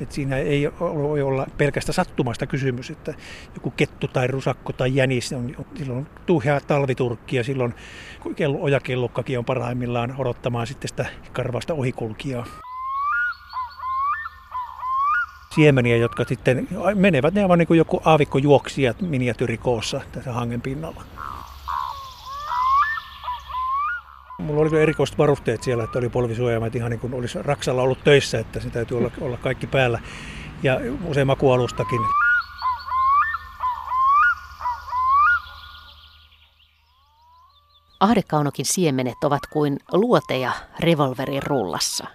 Et siinä ei voi olla pelkästä sattumasta kysymys, että joku kettu tai rusakko tai jänis on silloin tuhea talviturkki ja silloin kello, ojakellukkakin on parhaimmillaan odottamaan sitten sitä karvasta ohikulkijaa siemeniä, jotka sitten menevät, ne ovat niin kuin joku aavikkojuoksijat miniatyrikoossa tässä hangen pinnalla. Mulla oli erikoiset varusteet siellä, että oli polvisuojaimet ihan niin kuin olisi Raksalla ollut töissä, että se täytyy olla, olla kaikki päällä. Ja usein makualustakin. Ahdekaunokin siemenet ovat kuin luoteja revolverin rullassa.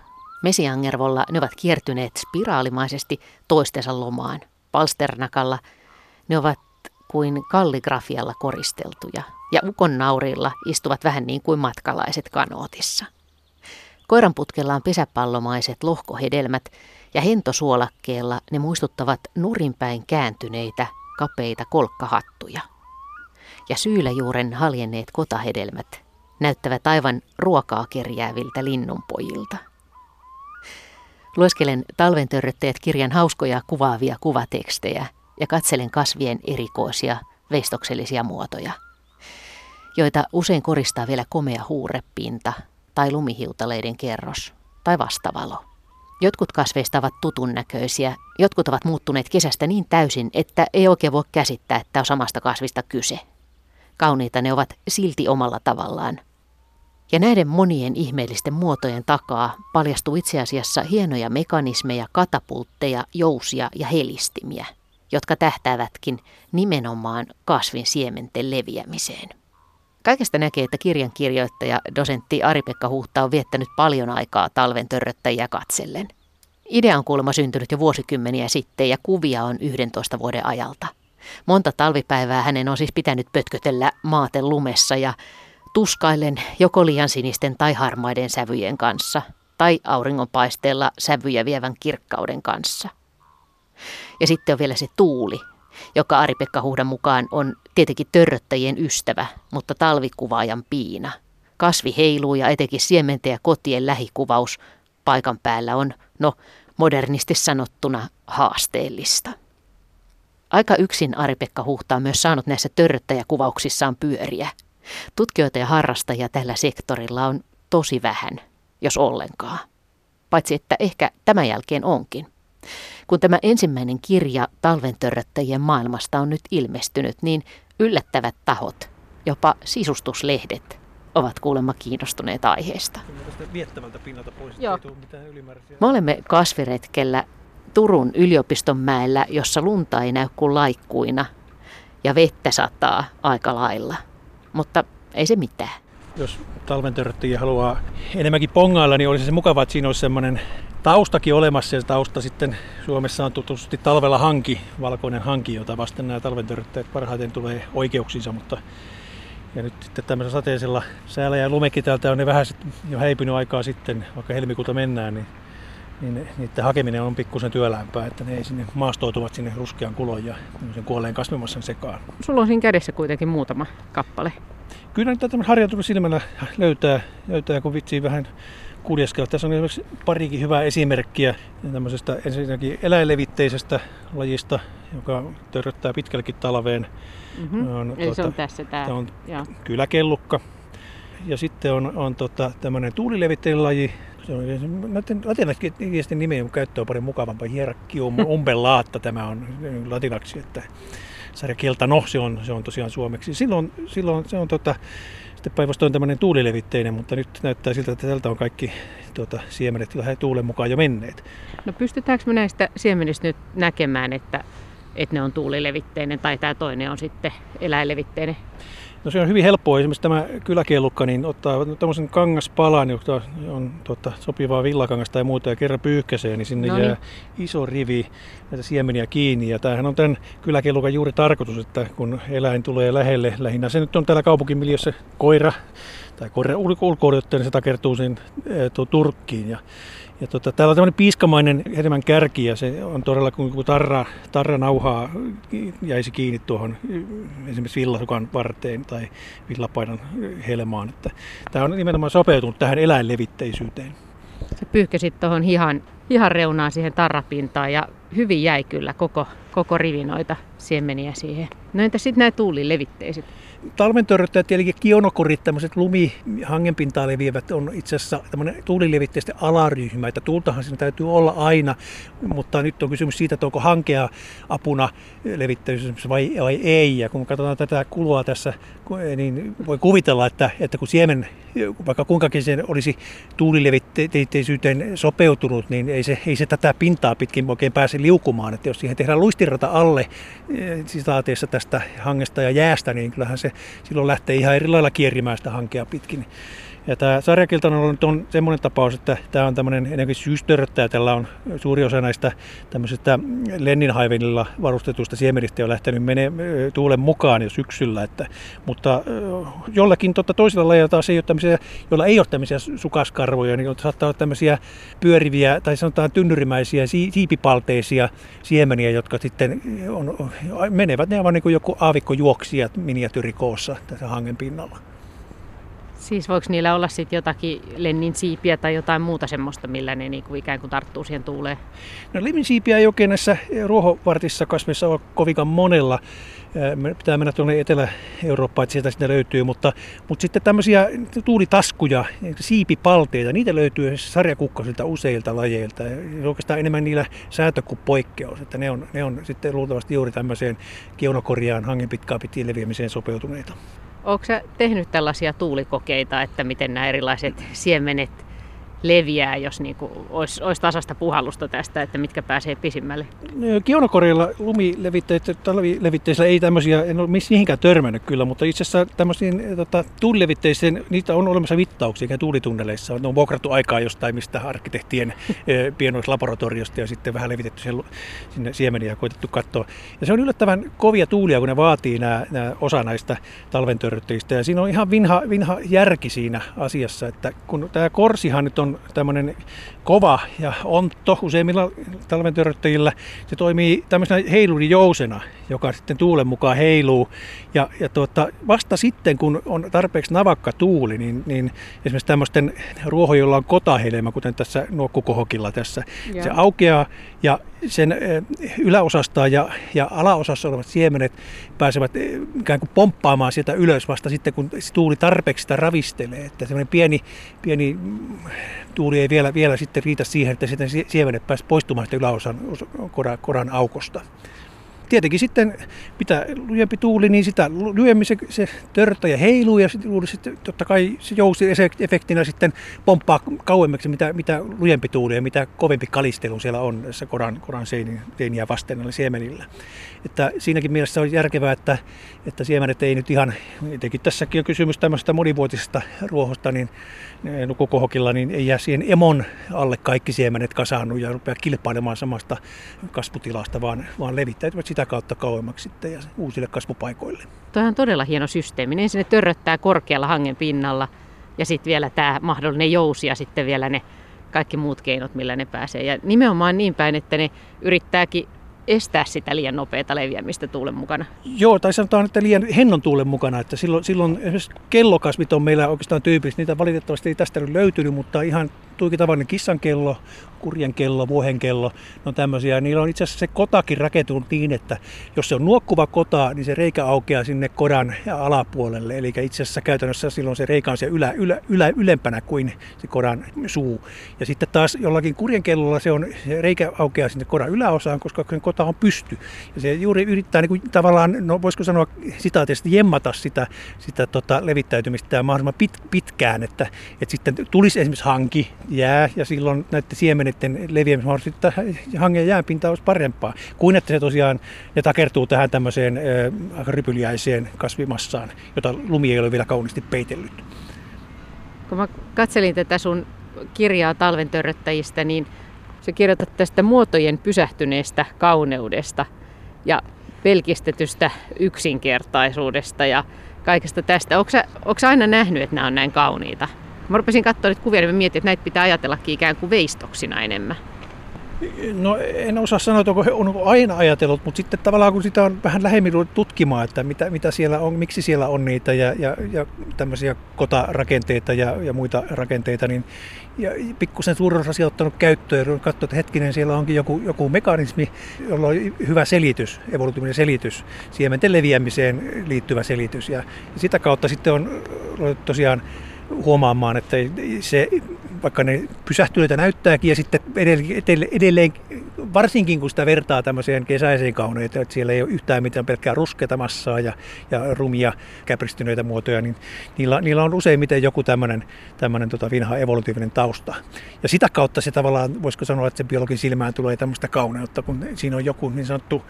Mesiangervolla ne ovat kiertyneet spiraalimaisesti toistensa lomaan. Palsternakalla ne ovat kuin kalligrafialla koristeltuja, ja ukon naurilla istuvat vähän niin kuin matkalaiset kanootissa. Koiranputkella on pesäpallomaiset lohkohedelmät, ja hentosuolakkeella ne muistuttavat nurinpäin kääntyneitä, kapeita kolkkahattuja. Ja syyläjuuren haljenneet kotahedelmät näyttävät aivan ruokaa kerjääviltä linnunpojilta. Lueskelen talven kirjan hauskoja kuvaavia kuvatekstejä ja katselen kasvien erikoisia veistoksellisia muotoja, joita usein koristaa vielä komea huurepinta tai lumihiutaleiden kerros tai vastavalo. Jotkut kasveista ovat tutun näköisiä, jotkut ovat muuttuneet kesästä niin täysin, että ei oikein voi käsittää, että on samasta kasvista kyse. Kauniita ne ovat silti omalla tavallaan, ja näiden monien ihmeellisten muotojen takaa paljastuu itse asiassa hienoja mekanismeja, katapultteja, jousia ja helistimiä, jotka tähtäävätkin nimenomaan kasvin siementen leviämiseen. Kaikesta näkee, että kirjan kirjoittaja, dosentti Ari-Pekka Huhta on viettänyt paljon aikaa talven törröttäjiä katsellen. Idea on kuulemma syntynyt jo vuosikymmeniä sitten ja kuvia on 11 vuoden ajalta. Monta talvipäivää hänen on siis pitänyt pötkötellä maaten lumessa ja tuskaillen joko liian sinisten tai harmaiden sävyjen kanssa, tai auringonpaisteella sävyjä vievän kirkkauden kanssa. Ja sitten on vielä se tuuli, joka Ari-Pekka Huhdan mukaan on tietenkin törröttäjien ystävä, mutta talvikuvaajan piina. Kasvi heiluu ja etenkin siementen ja kotien lähikuvaus paikan päällä on, no modernisti sanottuna, haasteellista. Aika yksin Ari-Pekka Huhta on myös saanut näissä törröttäjäkuvauksissaan pyöriä – Tutkijoita ja harrastajia tällä sektorilla on tosi vähän, jos ollenkaan. Paitsi että ehkä tämän jälkeen onkin. Kun tämä ensimmäinen kirja talventörröttäjien maailmasta on nyt ilmestynyt, niin yllättävät tahot, jopa sisustuslehdet, ovat kuulemma kiinnostuneet aiheesta. Me olemme kasviretkellä Turun yliopiston mäellä, jossa lunta ei näy kuin laikkuina ja vettä sataa aika lailla – mutta ei se mitään. Jos talventörttiä haluaa enemmänkin pongailla, niin olisi se mukava, että siinä olisi semmoinen taustakin olemassa. Ja tausta sitten Suomessa on tutusti talvella hanki, valkoinen hanki, jota vasten nämä talventörttäjät parhaiten tulee oikeuksinsa, mutta ja nyt sitten tämmöisellä sateisella säällä ja lumekin täältä on ne vähän jo häipynyt aikaa sitten, vaikka helmikuuta mennään, niin, niin niiden hakeminen on pikkusen työlämpää, että ne ei sinne maastoutuvat sinne ruskean kulon ja kuolleen kasvimassan sekaan. Sulla on siinä kädessä kuitenkin muutama kappale. Kyllä niitä harjoituksen silmällä löytää, löytää, kun vitsii vähän kuljeskella. Tässä on esimerkiksi parikin hyvää esimerkkiä tämmöisestä ensinnäkin eläinlevitteisestä lajista, joka törröttää pitkällekin talveen. Mm-hmm. On, Eli tuota, se on tässä tämä. Tämä on Joo. kyläkellukka. Ja sitten on, on tota, tämmöinen tuulilevitteinen laji, se on latinalaisesti nimen käyttö on paljon mukavampaa. Hierarchium umbellaatta tämä on latinaksi, että sarja no, se on, se on tosiaan suomeksi. Silloin, silloin se on tota, sitten päinvastoin tämmöinen tuulilevitteinen, mutta nyt näyttää siltä, että tältä on kaikki tuota, siemenet lähde tuulen mukaan jo menneet. No pystytäänkö me näistä siemenistä nyt näkemään, että, että ne on tuulilevitteinen tai tämä toinen on sitten eläinlevitteinen? No se on hyvin helppoa. Esimerkiksi tämä kyläkielukka niin ottaa tämmöisen kangaspalan, joka on tuota, sopivaa villakangasta tai muuta ja kerran pyyhkäsee, niin sinne Noniin. jää iso rivi näitä siemeniä kiinni. Ja tämähän on tämän kyläkielukan juuri tarkoitus, että kun eläin tulee lähelle, lähinnä se nyt on täällä kaupunkimiljössä koira tai koira ulko niin se takertuu sen turkkiin. Ja ja tota, täällä on tämmöinen piiskamainen hedelmän kärki ja se on todella kuin tarra, tarra nauhaa jäisi kiinni tuohon esimerkiksi villasukan varteen tai villapaidan helmaan. Että tämä on nimenomaan sopeutunut tähän eläinlevitteisyyteen. Sä pyyhkäsit tuohon hihan ihan reunaan siihen tarrapintaan ja hyvin jäi kyllä koko, koko rivi noita siemeniä siihen. No entä sitten nämä tuulilevitteiset? Talventörröttäjät tietenkin kionokorit, tämmöiset lumi hangenpintaa leviävät, on itse asiassa tämmöinen tuulilevitteisten alaryhmä, että tuultahan siinä täytyy olla aina, mutta nyt on kysymys siitä, että onko hankea apuna levittäytymisessä vai, vai ei. Ja kun katsotaan tätä kulua tässä, niin voi kuvitella, että, että kun siemen, vaikka kuinkakin se olisi tuulilevittäisyyteen sopeutunut, niin ei se, ei se tätä pintaa pitkin oikein pääse liukumaan. Että jos siihen tehdään luistirata alle eh, sitaateessa tästä hangesta ja jäästä, niin kyllähän se silloin lähtee ihan eri lailla kierimään sitä hankea pitkin. Ja tämä sarjakiltainen on semmoinen tapaus, että tämä on tämmöinen enemmän syystörttäjä. Tällä on suuri osa näistä tämmöisistä Lenninhaivenilla varustetuista siemenistä jo lähtenyt mene, tuulen mukaan jo syksyllä. Että, mutta jollakin totta toisella lajilla taas ei ole tämmöisiä, joilla ei ole tämmöisiä sukaskarvoja, niin saattaa olla tämmöisiä pyöriviä tai sanotaan tynnyrimäisiä siipipalteisia siemeniä, jotka sitten on, menevät, ne ovat niin kuin joku aavikkojuoksija miniatyrikoossa tässä hangen pinnalla. Siis voiko niillä olla sitten jotakin lennin siipiä tai jotain muuta semmoista, millä ne niinku ikään kuin tarttuu siihen tuuleen? No lennin siipiä ei oikein näissä ruohovartissa kasveissa ole kovinkaan monella. Pitää mennä tuonne Etelä-Eurooppaan, että sieltä sitä löytyy, mutta, mutta sitten tämmöisiä tuulitaskuja, siipipalteita, niitä löytyy sarjakukkosilta useilta lajeilta. Ja oikeastaan enemmän niillä säätö kuin poikkeus, että ne on, ne on sitten luultavasti juuri tämmöiseen kieunokoriaan hangen pitkään pitkin leviämiseen sopeutuneita. Sä tehnyt tällaisia tuulikokeita, että miten nämä erilaiset siemenet leviää, jos niin kuin olisi, olisi tasasta puhallusta tästä, että mitkä pääsee pisimmälle? Kionokorilla lumilevitteissä ei tämmöisiä, en ole mihinkään törmännyt kyllä, mutta itse asiassa tämmöisiin tota, tuulilevitteisiin, niitä on olemassa vittauksia ikään tuulitunneleissa. Ne on vuokrattu aikaa jostain mistä arkkitehtien eh, pienoislaboratoriosta ja sitten vähän levitetty sinne siemeniä ja koitettu katsoa. Ja se on yllättävän kovia tuulia, kun ne vaatii nämä, nämä osa näistä talventörrytteistä. Ja siinä on ihan vinha, vinha järki siinä asiassa, että kun tämä korsihan nyt on on tämmöinen kova ja ontto useimmilla talventöröttäjillä. Se toimii tämmöisenä heilurijousena, joka sitten tuulen mukaan heiluu. Ja, ja tuota, vasta sitten, kun on tarpeeksi navakka tuuli, niin, niin esimerkiksi tämmöisten ruoho, jolla on kotahelma, kuten tässä nuokkukohokilla tässä, ja. se aukeaa ja sen yläosasta ja, ja alaosassa olevat siemenet pääsevät ikään kuin pomppaamaan sieltä ylös vasta sitten, kun tuuli tarpeeksi sitä ravistelee. Että semmoinen pieni, pieni tuuli ei vielä, vielä sitten riitä siihen, että sitten siemenet pääsevät poistumaan sitä yläosan koran, koran aukosta tietenkin sitten mitä lujempi tuuli, niin sitä lyhyemmin se, se törttäjä heiluu ja sitten, sitten totta kai se jousi efektinä sitten pomppaa kauemmaksi mitä, mitä lujempi tuuli ja mitä kovempi kalistelu siellä on tässä koran, koran seiniä vasten näillä siemenillä. Että siinäkin mielessä on järkevää, että, että siemenet ei nyt ihan, etenkin tässäkin on kysymys tämmöisestä monivuotisesta ruohosta, niin nukukohokilla, niin ei jää siihen emon alle kaikki siemenet kasaannut ja rupea kilpailemaan samasta kasvutilasta, vaan, vaan levittäytyvät sitä kautta kauemmaksi sitten ja uusille kasvupaikoille. Tuo on todella hieno systeemi. Ensin ne törröttää korkealla hangen pinnalla ja sitten vielä tämä mahdollinen jousi ja sitten vielä ne kaikki muut keinot, millä ne pääsee. Ja nimenomaan niin päin, että ne yrittääkin estää sitä liian nopeata leviämistä tuulen mukana? Joo, tai sanotaan, että liian hennon tuulen mukana. Että silloin, silloin esimerkiksi kellokasvit on meillä oikeastaan tyypillistä. Niitä valitettavasti ei tästä löytynyt, mutta ihan tuikin tavallinen kissankello, kurjen kello, vuohen kello, no tämmöisiä. Niillä on itse asiassa se kotakin rakentunut niin, että jos se on nuokkuva kota, niin se reikä aukeaa sinne kodan alapuolelle. Eli itse asiassa käytännössä silloin se reikä on se ylä, ylä, ylä, ylempänä kuin se kodan suu. Ja sitten taas jollakin kurjen kellolla se, on, se reikä aukeaa sinne kodan yläosaan, koska se kota on pysty. Ja se juuri yrittää niin kuin, tavallaan, no voisiko sanoa sitaatisesti, jemmata sitä, sitä tota, levittäytymistä mahdollisimman pit, pitkään, että, että sitten tulisi esimerkiksi hanki, jää ja silloin näiden siemeneiden leviämismahdollisuus hangen jääpinta olisi parempaa kuin että se tosiaan ne takertuu tähän tämmöiseen äh, rypyliäiseen kasvimassaan, jota lumi ei ole vielä kauniisti peitellyt. Kun mä katselin tätä sun kirjaa talven törröttäjistä, niin sä kirjoitat tästä muotojen pysähtyneestä kauneudesta ja pelkistetystä yksinkertaisuudesta ja kaikesta tästä. Onko aina nähnyt, että nämä on näin kauniita? Mä rupesin katsoa nyt kuvia, niin mietin, että näitä pitää ajatellakin ikään kuin veistoksina enemmän. No en osaa sanoa, että onko he on aina ajatellut, mutta sitten tavallaan kun sitä on vähän lähemmin tutkimaan, että mitä, mitä siellä on, miksi siellä on niitä ja, ja, ja tämmöisiä kotarakenteita ja, ja muita rakenteita, niin ja pikkusen suurin osa ottanut käyttöön ja katsoo, että hetkinen, siellä onkin joku, joku mekanismi, jolla on hyvä selitys, evolutiivinen selitys, siementen leviämiseen liittyvä selitys. Ja, ja sitä kautta sitten on tosiaan huomaamaan, että se, vaikka ne pysähtyneitä näyttääkin ja sitten edelleen, edelleen varsinkin kun sitä vertaa tämmöiseen kesäiseen kauneuteen, että siellä ei ole yhtään mitään pelkkää ruskeata massaa ja, ja rumia käpristyneitä muotoja, niin niillä, niillä on useimmiten joku tämmöinen, tämmöinen tota vinha evolutiivinen tausta. Ja sitä kautta se tavallaan, voisiko sanoa, että se biologin silmään tulee tämmöistä kauneutta, kun siinä on joku niin sanottu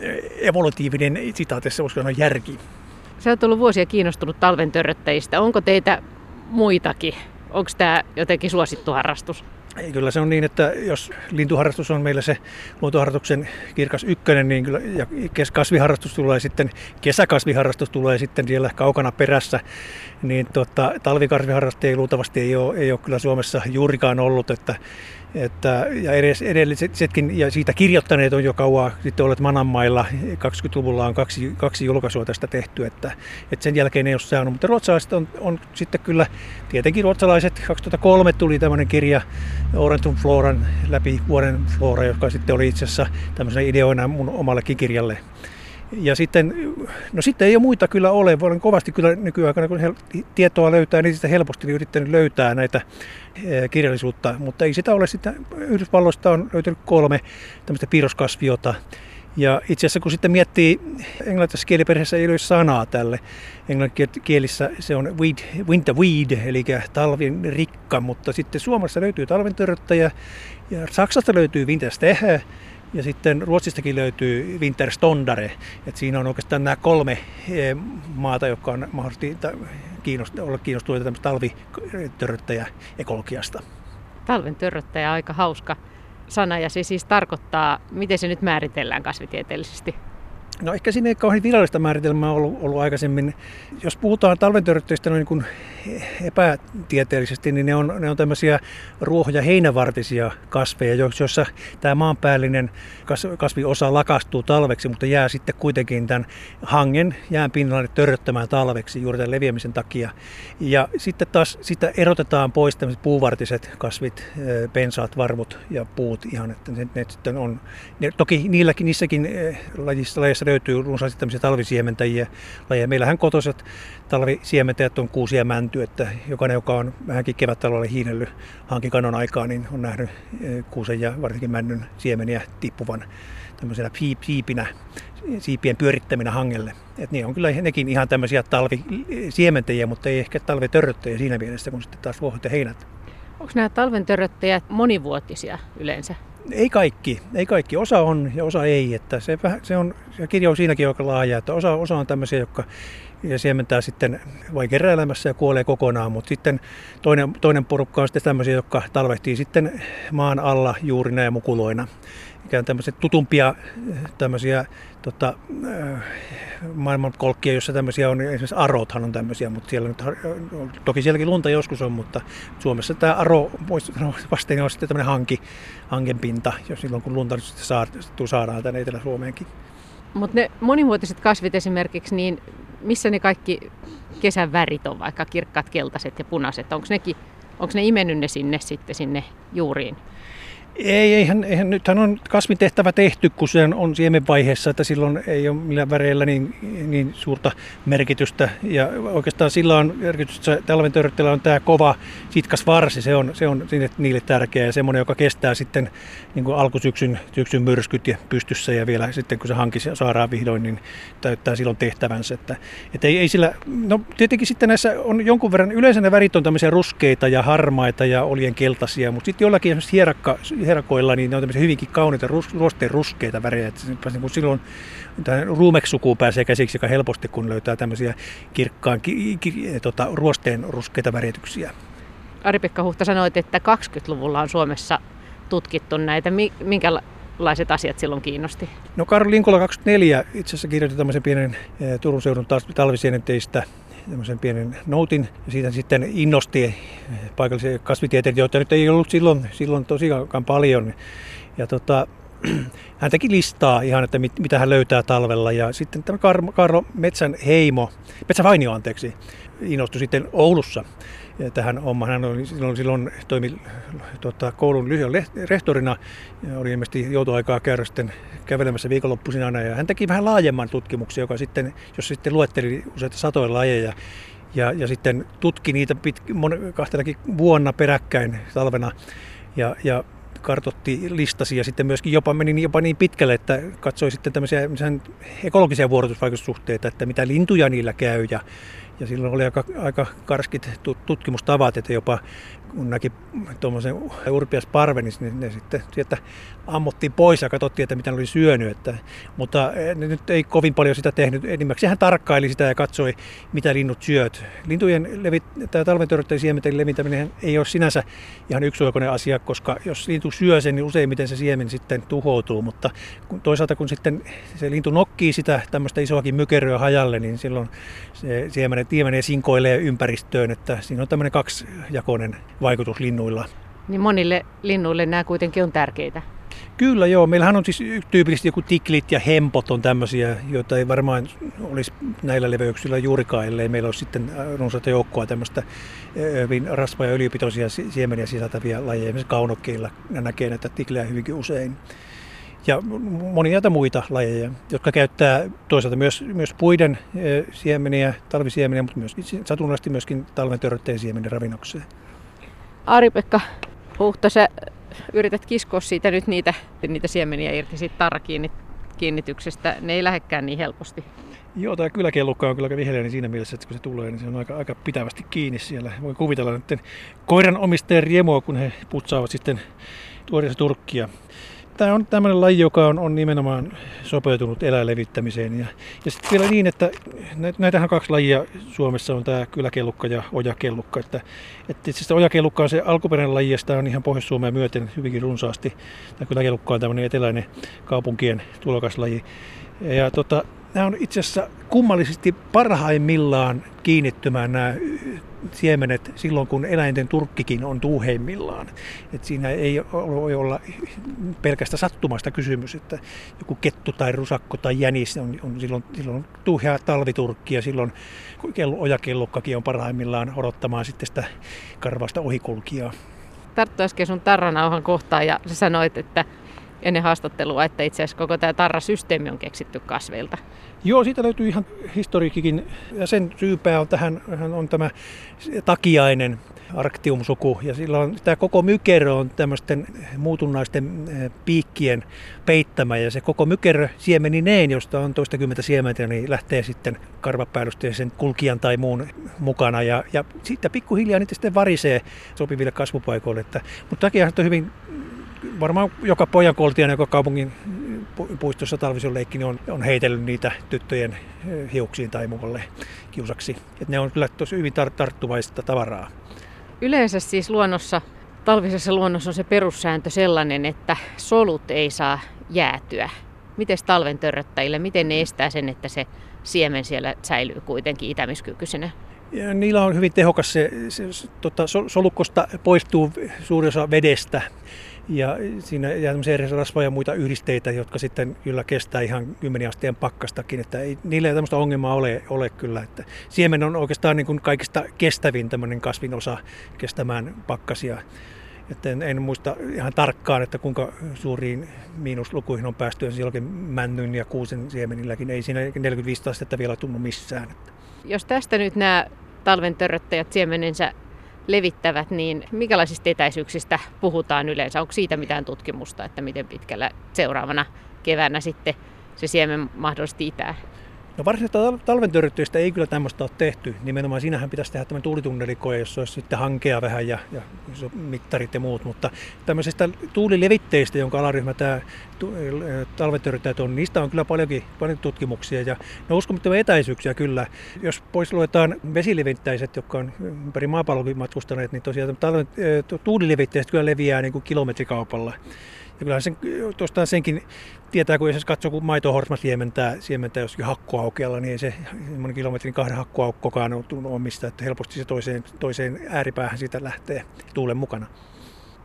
eh, evolutiivinen, sitaatissa voisiko sanoa järki. Sä oot ollut vuosia kiinnostunut talven törröttäjistä. Onko teitä muitakin? Onko tämä jotenkin suosittu harrastus? Ei, kyllä se on niin, että jos lintuharrastus on meillä se luontoharrastuksen kirkas ykkönen, niin kyllä, ja kasviharrastus tulee sitten, kesäkasviharrastus tulee sitten siellä kaukana perässä, niin tota, talvikasviharrastajia luultavasti ei ole, ei ole kyllä Suomessa juurikaan ollut, että että, ja edes edellisetkin, ja siitä kirjoittaneet on jo kauan sitten olleet Mananmailla. 20-luvulla on kaksi, kaksi julkaisua tästä tehty, että, että sen jälkeen ei ole saanut. Mutta ruotsalaiset on, on sitten kyllä, tietenkin ruotsalaiset, 2003 tuli tämmöinen kirja Orentum Floran läpi vuoden flora, joka sitten oli itse asiassa tämmöisenä ideoina mun omallekin kirjalle. Ja sitten, no sitten ei ole muita kyllä ole. Olen kovasti kyllä nykyaikana, kun tietoa löytää, niin sitä helposti yrittänyt löytää näitä eh, kirjallisuutta. Mutta ei sitä ole sitten, Yhdysvalloista on löytynyt kolme tämmöistä piirroskasviota. Ja itse asiassa kun sitten miettii, englantilaisessa kieliperheessä ei ole sanaa tälle. Englanninkielissä se on weed, winter weed, eli talvin rikka, mutta sitten Suomessa löytyy talven törröttäjä ja Saksasta löytyy winterstehe ja sitten Ruotsistakin löytyy Winterstondare. että siinä on oikeastaan nämä kolme eh, maata, jotka on mahdollisesti kiinnost- olla kiinnostuneita tämmöistä talvitörröttäjä ekologiasta. Talven törröttäjä aika hauska sana ja se siis tarkoittaa, miten se nyt määritellään kasvitieteellisesti? No ehkä siinä ei kauhean virallista määritelmää ollut, ollut aikaisemmin. Jos puhutaan talventörröttöistä niin epätieteellisesti, niin ne on, ne on tämmöisiä ruoho- ja heinävartisia kasveja, joissa tämä maanpäällinen kasviosa lakastuu talveksi, mutta jää sitten kuitenkin tämän hangen jään pinnalle törröttämään talveksi juuri tämän leviämisen takia. Ja sitten taas sitä erotetaan pois tämmöiset puuvartiset kasvit, pensaat, varmut ja puut ihan, että ne, ne sitten on, ne, toki niilläkin, niissäkin lajissa, lajissa löytyy runsaasti tämmöisiä talvisiementäjiä lajeja. Meillähän kotoiset talvisiementäjät on kuusia mänty, että jokainen, joka on vähänkin kevättalvella hiinellyt hankikanon aikaa, niin on nähnyt eh, kuusen ja varsinkin männyn siemeniä tippuvan tämmöisenä siipinä, siipien pyörittäminä hangelle. Et niin on kyllä nekin ihan tämmöisiä talvisiementäjiä, mutta ei ehkä talvetörröttäjiä siinä mielessä, kun sitten taas vuohot ja heinät. Onko nämä talventörröttäjät monivuotisia yleensä? Ei kaikki, ei kaikki. Osa on ja osa ei. Että se, se, on, se kirja on siinäkin aika laaja, että osa, osa on tämmöisiä, jotka ja siementää sitten vain elämässä ja kuolee kokonaan, mutta sitten toinen, toinen porukka on sitten tämmöisiä, jotka talvehtii sitten maan alla juurina ja mukuloina. Ikään tämmöisiä tutumpia tämmöisiä tota, äh, maailmankolkkia, jossa tämmöisiä on, esimerkiksi arothan on tämmöisiä, mutta siellä nyt, toki sielläkin lunta joskus on, mutta Suomessa tämä aro vasten on sitten tämmöinen hanki, hankenpinta, jos silloin kun lunta sitten saadaan tänne Etelä-Suomeenkin. Mutta ne monimuotoiset kasvit esimerkiksi, niin missä ne kaikki kesän värit on, vaikka kirkkaat keltaiset ja punaiset? Onko onko ne imennyt ne sinne sitten sinne juuriin? Ei, eihän, eihän nythän on kasvitehtävä tehty, kun se on siemenvaiheessa, että silloin ei ole millään väreillä niin, niin suurta merkitystä. Ja oikeastaan sillä on merkitystä, talven on tämä kova sitkas varsi, se on, se on niille tärkeä ja semmoinen, joka kestää sitten niin kuin alkusyksyn syksyn myrskyt ja pystyssä ja vielä sitten kun se hanki saadaan vihdoin, niin täyttää silloin tehtävänsä. Että, että ei, ei sillä, no tietenkin sitten näissä on jonkun verran, yleensä ne värit on tämmöisiä ruskeita ja harmaita ja olien keltaisia, mutta sitten jollakin esimerkiksi hierakka, herakoilla, niin ne on tämmöisiä hyvinkin kauniita ruosteen ruskeita värejä. Että niin silloin ruumeksukuun pääsee käsiksi aika helposti, kun löytää tämmöisiä kirkkaan ki, ki, tota, ruosteen ruskeita värityksiä. Ari-Pekka Huhta sanoit, että 20-luvulla on Suomessa tutkittu näitä. Minkälaiset asiat silloin kiinnosti? No Karl Linkola 24 itse asiassa kirjoitti tämmöisen pienen eh, Turun seudun talvisienenteistä tämmöisen pienen noutin ja siitä sitten innosti paikallisia kasvitieteitä, joita nyt ei ollut silloin, silloin tosiaan paljon. ja tota, hän teki listaa ihan, että mit, mitä hän löytää talvella. Ja sitten tämä Karlo Metsän heimo, Metsä Vainio anteeksi, innostui sitten Oulussa tähän hommaan. Hän oli silloin, silloin toimi tuota, koulun rehtorina ja oli ilmeisesti joutoaikaa käydä sitten kävelemässä viikonloppuisin aina. Ja hän teki vähän laajemman tutkimuksen, joka sitten, jos sitten luetteli useita satoja lajeja ja, ja sitten tutki niitä pit, mon, kahtellakin vuonna peräkkäin talvena. Ja, ja kartotti, listasi ja sitten myöskin jopa meni jopa niin pitkälle, että katsoi sitten tämmöisiä ekologisia vuorotusvaikutussuhteita, että mitä lintuja niillä käy. Ja, ja silloin oli aika, aika karskit tutkimustavat, että jopa kun näki tuommoisen urpias parven, niin ne sitten sieltä ammuttiin pois ja katsottiin, että mitä ne oli syönyt. Että, mutta eh, ne nyt ei kovin paljon sitä tehnyt. Enimmäkseen hän tarkkaili sitä ja katsoi, mitä linnut syöt. Lintujen levit, talventöröttäjien siementen levittäminen ei ole sinänsä ihan yksioikoinen asia, koska jos lintu syö sen, niin useimmiten se siemen sitten tuhoutuu. Mutta kun, toisaalta kun sitten se lintu nokkii sitä tämmöistä isoakin mykeröä hajalle, niin silloin se siemen, siemen sinkoilee ympäristöön. Että siinä on tämmöinen kaksijakoinen vaikutus linnuilla. Niin monille linnuille nämä kuitenkin on tärkeitä. Kyllä joo. Meillähän on siis tyypillisesti joku tiklit ja hempot on tämmöisiä, joita ei varmaan olisi näillä leveyksillä juurikaan, ellei meillä olisi sitten runsaita joukkoa tämmöistä hyvin rasva- ja öljypitoisia siemeniä sisältäviä lajeja. Esimerkiksi kaunokkeilla näkee näitä tiklejä hyvinkin usein. Ja monia muita lajeja, jotka käyttää toisaalta myös, myös puiden siemeniä, talvisiemeniä, mutta myöskin satunnaisesti myöskin talven törtteen siemeniä ravinnokseen. Ari-Pekka Huhta, sä yrität kiskoa siitä nyt niitä, niitä siemeniä irti siitä tarrakiinnityksestä. Ne ei lähekkään niin helposti. Joo, tämä kyläkellukka on kyllä aika viheliäinen siinä mielessä, että kun se tulee, niin se on aika, aika pitävästi kiinni siellä. Voin kuvitella nyt koiran omistajan riemoa, kun he putsaavat sitten tuoreessa turkkia tämä on tämmöinen laji, joka on, on nimenomaan sopeutunut eläinlevittämiseen. Ja, ja sitten vielä niin, että näitähän kaksi lajia Suomessa on tämä kyläkellukka ja ojakellukka. Että, että itse asiassa ojakellukka on se alkuperäinen laji, ja sitä on ihan Pohjois-Suomea myöten hyvinkin runsaasti. Tämä kyläkellukka on tämmöinen eteläinen kaupunkien tulokaslaji. Ja tota, nämä on itse asiassa kummallisesti parhaimmillaan kiinnittymään nämä siemenet silloin, kun eläinten turkkikin on tuuheimmillaan. Et siinä ei voi olla pelkästä sattumasta kysymys, että joku kettu tai rusakko tai jänis on, on silloin, silloin tuuhea talviturkki ja silloin kello, ojakellukkakin on parhaimmillaan odottamaan sitten sitä karvasta ohikulkijaa. Tarttu äsken sun tarranauhan kohtaan ja sä sanoit, että ennen haastattelua, että itse asiassa koko tämä tarrasysteemi on keksitty kasveilta. Joo, siitä löytyy ihan historiikikin. Ja sen syypää on tähän on tämä takiainen arktiumsuku. Ja sillä on tämä koko mykerö on tämmöisten muutunnaisten eh, piikkien peittämä. Ja se koko mykerö siemenineen, josta on toistakymmentä siementä, niin lähtee sitten karvapäällysteisen kulkijan tai muun mukana. Ja, ja sitten pikkuhiljaa niitä sitten varisee sopiville kasvupaikoille. Että, mutta takia on hyvin varmaan joka pojan koltian, joka kaupungin puistossa talvisen leikki, niin on, on heitellyt niitä tyttöjen hiuksiin tai muualle kiusaksi. Et ne on kyllä tosi hyvin tar- tarttuvaista tavaraa. Yleensä siis luonnossa, talvisessa luonnossa on se perussääntö sellainen, että solut ei saa jäätyä. Miten talven törröttäjille, miten ne estää sen, että se siemen siellä säilyy kuitenkin itämiskykyisenä? Ja niillä on hyvin tehokas se, se, se tota, solukosta poistuu suurin osa vedestä ja siinä jää rasvoja ja muita yhdisteitä, jotka sitten kyllä kestää ihan 10 asteen pakkastakin. Että ei, niillä ei tämmöistä ongelmaa ole, ole kyllä. Että siemen on oikeastaan niin kuin kaikista kestävin tämmöinen kasvin osa kestämään pakkasia. Että en, en muista ihan tarkkaan, että kuinka suuriin miinuslukuihin on päästy. Silloin männyn ja kuusen siemenilläkin ei siinä 45 astetta vielä tunnu missään. Jos tästä nyt nämä talven törröttäjät siemenensä levittävät, niin minkälaisista etäisyyksistä puhutaan yleensä? Onko siitä mitään tutkimusta, että miten pitkällä seuraavana keväänä sitten se siemen mahdollisesti itää? No varsinaista talventörryttyistä ei kyllä tämmöistä ole tehty. Nimenomaan siinähän pitäisi tehdä tämmöinen tuulitunnelikoe, jossa olisi sitten hankea vähän ja, ja mittarit ja muut. Mutta tämmöisestä tuulilevitteistä, jonka alaryhmä tämä talventörryttäjät on, niistä on kyllä paljonkin, paljon tutkimuksia. Ja ne uskomattomia etäisyyksiä kyllä. Jos pois luetaan vesilevittäiset, jotka on ympäri maapallokin matkustaneet, niin tosiaan tuulilevitteiset kyllä leviää niin kuin kilometrikaupalla. Ja kyllähän sen, tuosta senkin tietää, kun jos katsoo, kun maitohorsma siementää, siementää joskin hakkuaukealla, niin ei se semmoinen kilometrin kahden hakkuaukkokaan ole mistä, että helposti se toiseen, toiseen ääripäähän siitä lähtee tuulen mukana.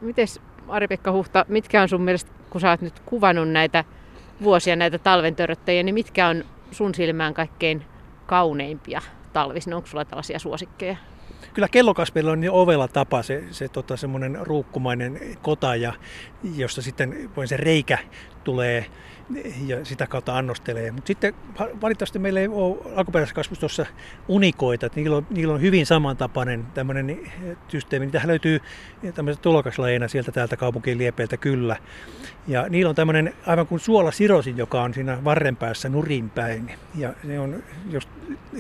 Mites Ari-Pekka Huhta, mitkä on sun mielestä, kun sä oot nyt kuvannut näitä vuosia näitä talventöröttäjiä, niin mitkä on sun silmään kaikkein kauneimpia talvisina? Onko sulla tällaisia suosikkeja? Kyllä kellokasveilla on niin ovella tapa se, se tota, semmoinen ruukkumainen kota, ja, josta sitten se reikä tulee ja sitä kautta annostelee. Mutta sitten valitettavasti meillä ei ole alkuperäisessä kasvustossa unikoita, että niillä on, niillä on hyvin samantapainen tämmöinen systeemi. Niitä löytyy tämmöiset tulokaslajeina sieltä täältä kaupunkien liepeiltä kyllä. Ja niillä on tämmöinen aivan kuin suolasirosin, joka on siinä varren päässä nurinpäin. Ja se on just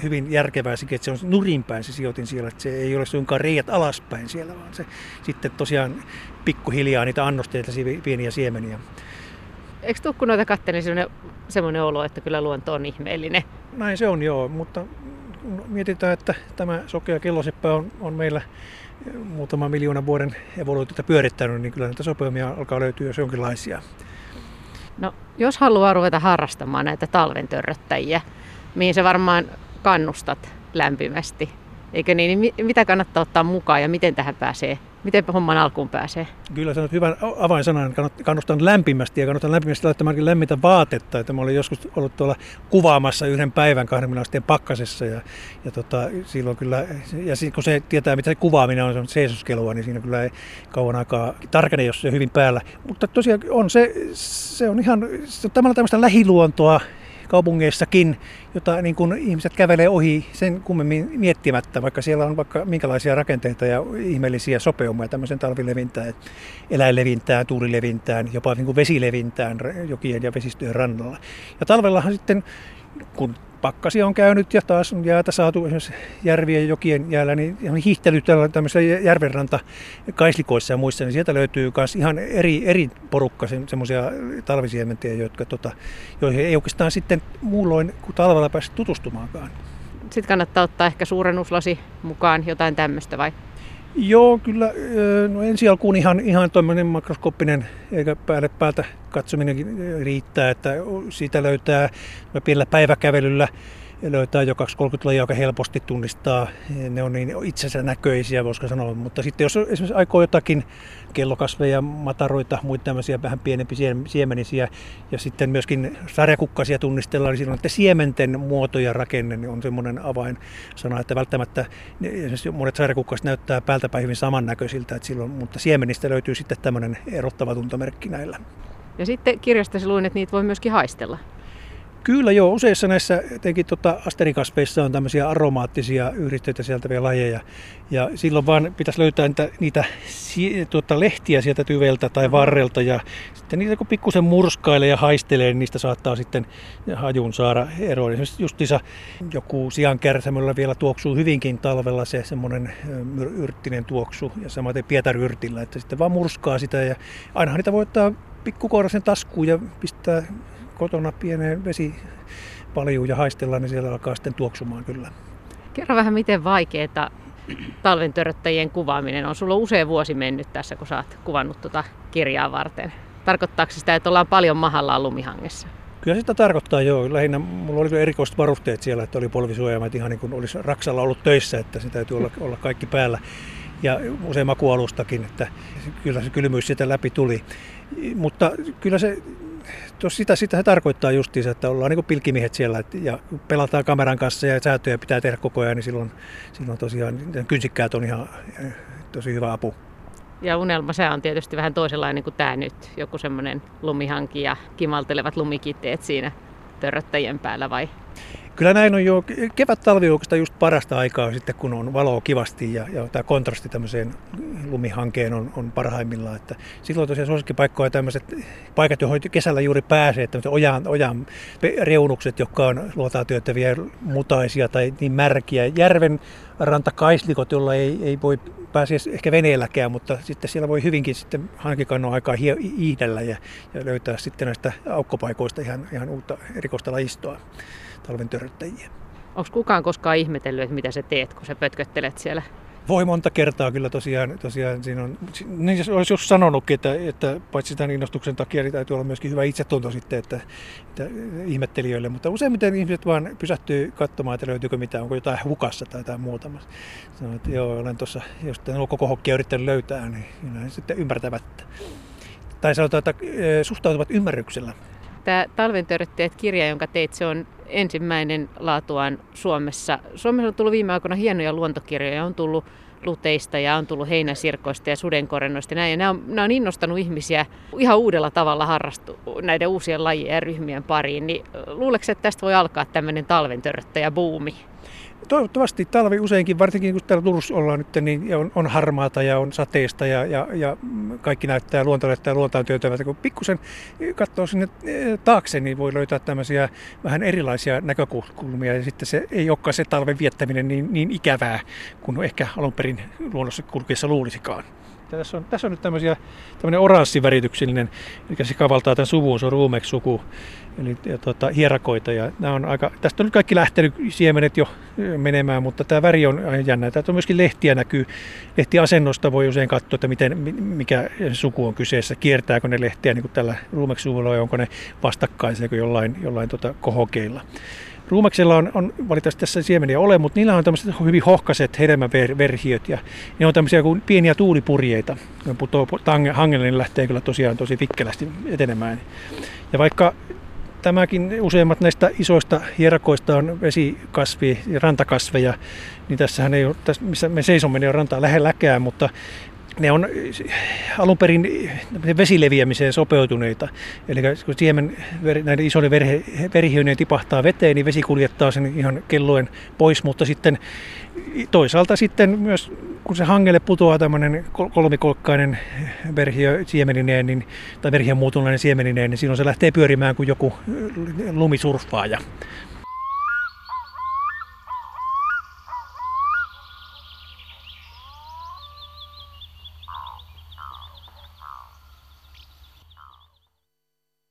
hyvin järkevää sikin, että se on nurinpäin se sijoitin siellä, että se ei ole suinkaan reijät alaspäin siellä, vaan se sitten tosiaan pikkuhiljaa niitä annosteita, pieniä siemeniä eikö tuu kun noita katselin semmoinen, semmoinen olo, että kyllä luonto on ihmeellinen? Näin se on joo, mutta mietitään, että tämä sokea kelloseppä on, on meillä muutama miljoona vuoden evoluutiota pyörittänyt, niin kyllä näitä sopeumia alkaa löytyä jos jonkinlaisia. No, jos haluaa ruveta harrastamaan näitä talven törröttäjiä, mihin se varmaan kannustat lämpimästi, eikö niin, niin mitä kannattaa ottaa mukaan ja miten tähän pääsee Miten homman alkuun pääsee? Kyllä sanot hyvän avainsanan. Kannustan lämpimästi ja kannustan lämpimästi laittamaan lämmintä vaatetta. Että mä olin joskus ollut tuolla kuvaamassa yhden päivän 20 asteen pakkasessa ja, ja tota, silloin kyllä, ja sit, kun se tietää mitä se kuvaaminen on, se on seisoskelua, niin siinä kyllä ei kauan aikaa tarkene, jos se on hyvin päällä. Mutta tosiaan on se, se on ihan se on tämmöistä lähiluontoa, kaupungeissakin, jota niin kuin ihmiset kävelee ohi sen kummemmin miettimättä, vaikka siellä on vaikka minkälaisia rakenteita ja ihmeellisiä sopeumia tämmöisen talvilevintään, eläinlevintään, tuulilevintään, jopa niin kuin vesilevintään jokien ja vesistöjen rannalla. Ja talvellahan sitten, kun pakkasia on käynyt ja taas on jäätä saatu esimerkiksi järvien ja jokien jäällä, niin hiihtely tämmöisissä järvenranta kaislikoissa ja muissa, niin sieltä löytyy myös ihan eri, eri porukka se, semmoisia talvisiementejä, jotka, tota, joihin ei oikeastaan sitten muulloin kuin talvella pääse tutustumaankaan. Sitten kannattaa ottaa ehkä suurennuslasi mukaan, jotain tämmöistä vai? Joo, kyllä. No ensi alkuun ihan, ihan tuommoinen makroskooppinen eikä päälle päältä katsominen riittää, että siitä löytää pienellä päiväkävelyllä löytää jo 230 lajia aika helposti tunnistaa. Ne on niin itsensä näköisiä, voisiko sanoa. Mutta sitten jos esimerkiksi aikoo jotakin kellokasveja, mataroita, muita tämmöisiä vähän pienempiä siemenisiä ja sitten myöskin sarjakukkasia tunnistellaan, niin silloin että siementen muoto ja rakenne niin on semmoinen avainsana, että välttämättä esimerkiksi monet sarjakukkaset näyttää päältä päin hyvin samannäköisiltä, että silloin, mutta siemenistä löytyy sitten tämmöinen erottava tuntomerkki näillä. Ja sitten kirjastasi luin, että niitä voi myöskin haistella. Kyllä joo, useissa näissä etenkin tota asterikasveissa on tämmöisiä aromaattisia yhdisteitä sieltä lajeja. Ja silloin vaan pitäisi löytää niitä, niitä tuota, lehtiä sieltä tyveltä tai varrelta. Ja sitten niitä kun pikkusen murskailee ja haistelee, niin niistä saattaa sitten hajun saada eroon. Esimerkiksi justiinsa joku siankärsämöllä vielä tuoksuu hyvinkin talvella se semmoinen yrttinen tuoksu. Ja samaten pietaryrtillä, että sitten vaan murskaa sitä. Ja ainahan niitä voi ottaa pikkukoirasen taskuun ja pistää kotona pieneen vesipaljuun ja haistellaan, niin siellä alkaa sitten tuoksumaan kyllä. Kerro vähän, miten vaikeaa talven töröttäjien kuvaaminen on. Sulla on usein vuosi mennyt tässä, kun sä oot kuvannut tuota kirjaa varten. Tarkoittaako sitä, että ollaan paljon mahallaan lumihangessa? Kyllä sitä tarkoittaa joo. Lähinnä mulla oli erikoiset varusteet siellä, että oli polvisuojamat ihan niin kuin olisi Raksalla ollut töissä, että se täytyy olla, olla kaikki päällä. Ja usein makualustakin, että kyllä se kylmyys sieltä läpi tuli. Mutta kyllä se tos sitä, sitä se tarkoittaa justiinsa, että ollaan niin pilkimiehet siellä et, ja pelataan kameran kanssa ja säätöjä pitää tehdä koko ajan, niin silloin, silloin tosiaan kynsikkäät on ihan eh, tosi hyvä apu. Ja unelma se on tietysti vähän toisenlainen kuin tämä nyt. Joku semmoinen lumihanki ja kimaltelevat lumikitteet siinä törröttäjien päällä vai Kyllä näin on jo. Kevät-talvi on just parasta aikaa sitten, kun on valoa kivasti ja, ja tämä kontrasti tämmöiseen lumihankeen on, on parhaimmillaan. Että silloin tosiaan suosikkipaikkoja tämmöiset paikat, joihin kesällä juuri pääsee, tämmöiset ojan, ojan reunukset, jotka on luotaan työttäviä mutaisia tai niin märkiä. Järven rantakaislikot, jolla ei, ei voi pääsiä ehkä veneelläkään, mutta sitten siellä voi hyvinkin sitten hankikannon aikaa hiidellä ja, ja löytää sitten näistä aukkopaikoista ihan, ihan uutta erikoista lajistoa talven törröttäjiä. Onko kukaan koskaan ihmetellyt, että mitä sä teet, kun sä pötköttelet siellä Voi monta kertaa kyllä tosiaan, tosiaan siinä on, niin olisi just sanonutkin, että, että paitsi tämän innostuksen takia niin täytyy olla myöskin hyvä itsetunto sitten, että, että ihmettelijöille, mutta useimmiten ihmiset vaan pysähtyy katsomaan, että löytyykö mitään, onko jotain hukassa tai jotain muuta. Sanoin, että joo, olen tuossa, jos koko hokkia yrittänyt löytää, niin sitten ymmärtävät. Tai sanotaan, että suhtautuvat ymmärryksellä Tämä Talven kirja, jonka teit, se on ensimmäinen laatuaan Suomessa. Suomessa on tullut viime aikoina hienoja luontokirjoja, on tullut luteista ja on tullut heinäsirkoista ja sudenkorennoista. Näin. Ja nämä, on, nämä on innostanut ihmisiä ihan uudella tavalla harrastu näiden uusien lajien ja ryhmien pariin. Niin luuleeko, että tästä voi alkaa tämmöinen talven buumi? Toivottavasti talvi useinkin, varsinkin kun täällä Turussa ollaan nyt, niin on, on harmaata ja on sateista ja, ja, ja kaikki näyttää luonto näyttää luontaan työtävältä. Kun pikkusen katsoo sinne eh, taakse, niin voi löytää tämmöisiä vähän erilaisia näkökulmia ja sitten se ei olekaan se talven viettäminen niin, niin ikävää kuin ehkä alun perin luonnossa kulkiessa luulisikaan. Ja tässä, on, tässä on nyt tämmöisiä, tämmöinen oranssivärityksellinen, mikä se kavaltaa tämän suvun, se on ruumeksi-suku, eli ja, tota, hierakoita. Ja nämä on aika, tästä on nyt kaikki lähtenyt siemenet jo menemään, mutta tämä väri on jännä. Täältä on myöskin lehtiä näkyy. Lehtiasennosta voi usein katsoa, että miten, mikä suku on kyseessä. Kiertääkö ne lehtiä niin kuin tällä ruumeksi-suvulla vai onko ne vastakkaisia kuin jollain, jollain tota, kohokeilla. Ruumeksella on, on valitettavasti tässä siemeniä ole, mutta niillä on tämmöiset hyvin hohkaset hedelmäverhiöt ja ne on tämmöisiä kuin pieniä tuulipurjeita. Ne putoo hangelle, niin lähtee kyllä tosiaan tosi vikkelästi etenemään. Ja vaikka tämäkin useimmat näistä isoista hierakoista on vesikasvi ja rantakasveja, niin tässähän ei ole, tässä, missä me seisomme, niin on rantaa lähelläkään, mutta ne on alun perin vesileviämiseen sopeutuneita. Eli kun siemen näiden isoiden verihiöinen tipahtaa veteen, niin vesi kuljettaa sen ihan kelloen pois, mutta sitten toisaalta sitten myös kun se hangelle putoaa tämmöinen kolmikolkkainen verhiö siemenineen, niin, tai verhiön muutunlainen siemenineen, niin silloin se lähtee pyörimään kuin joku lumisurfaaja.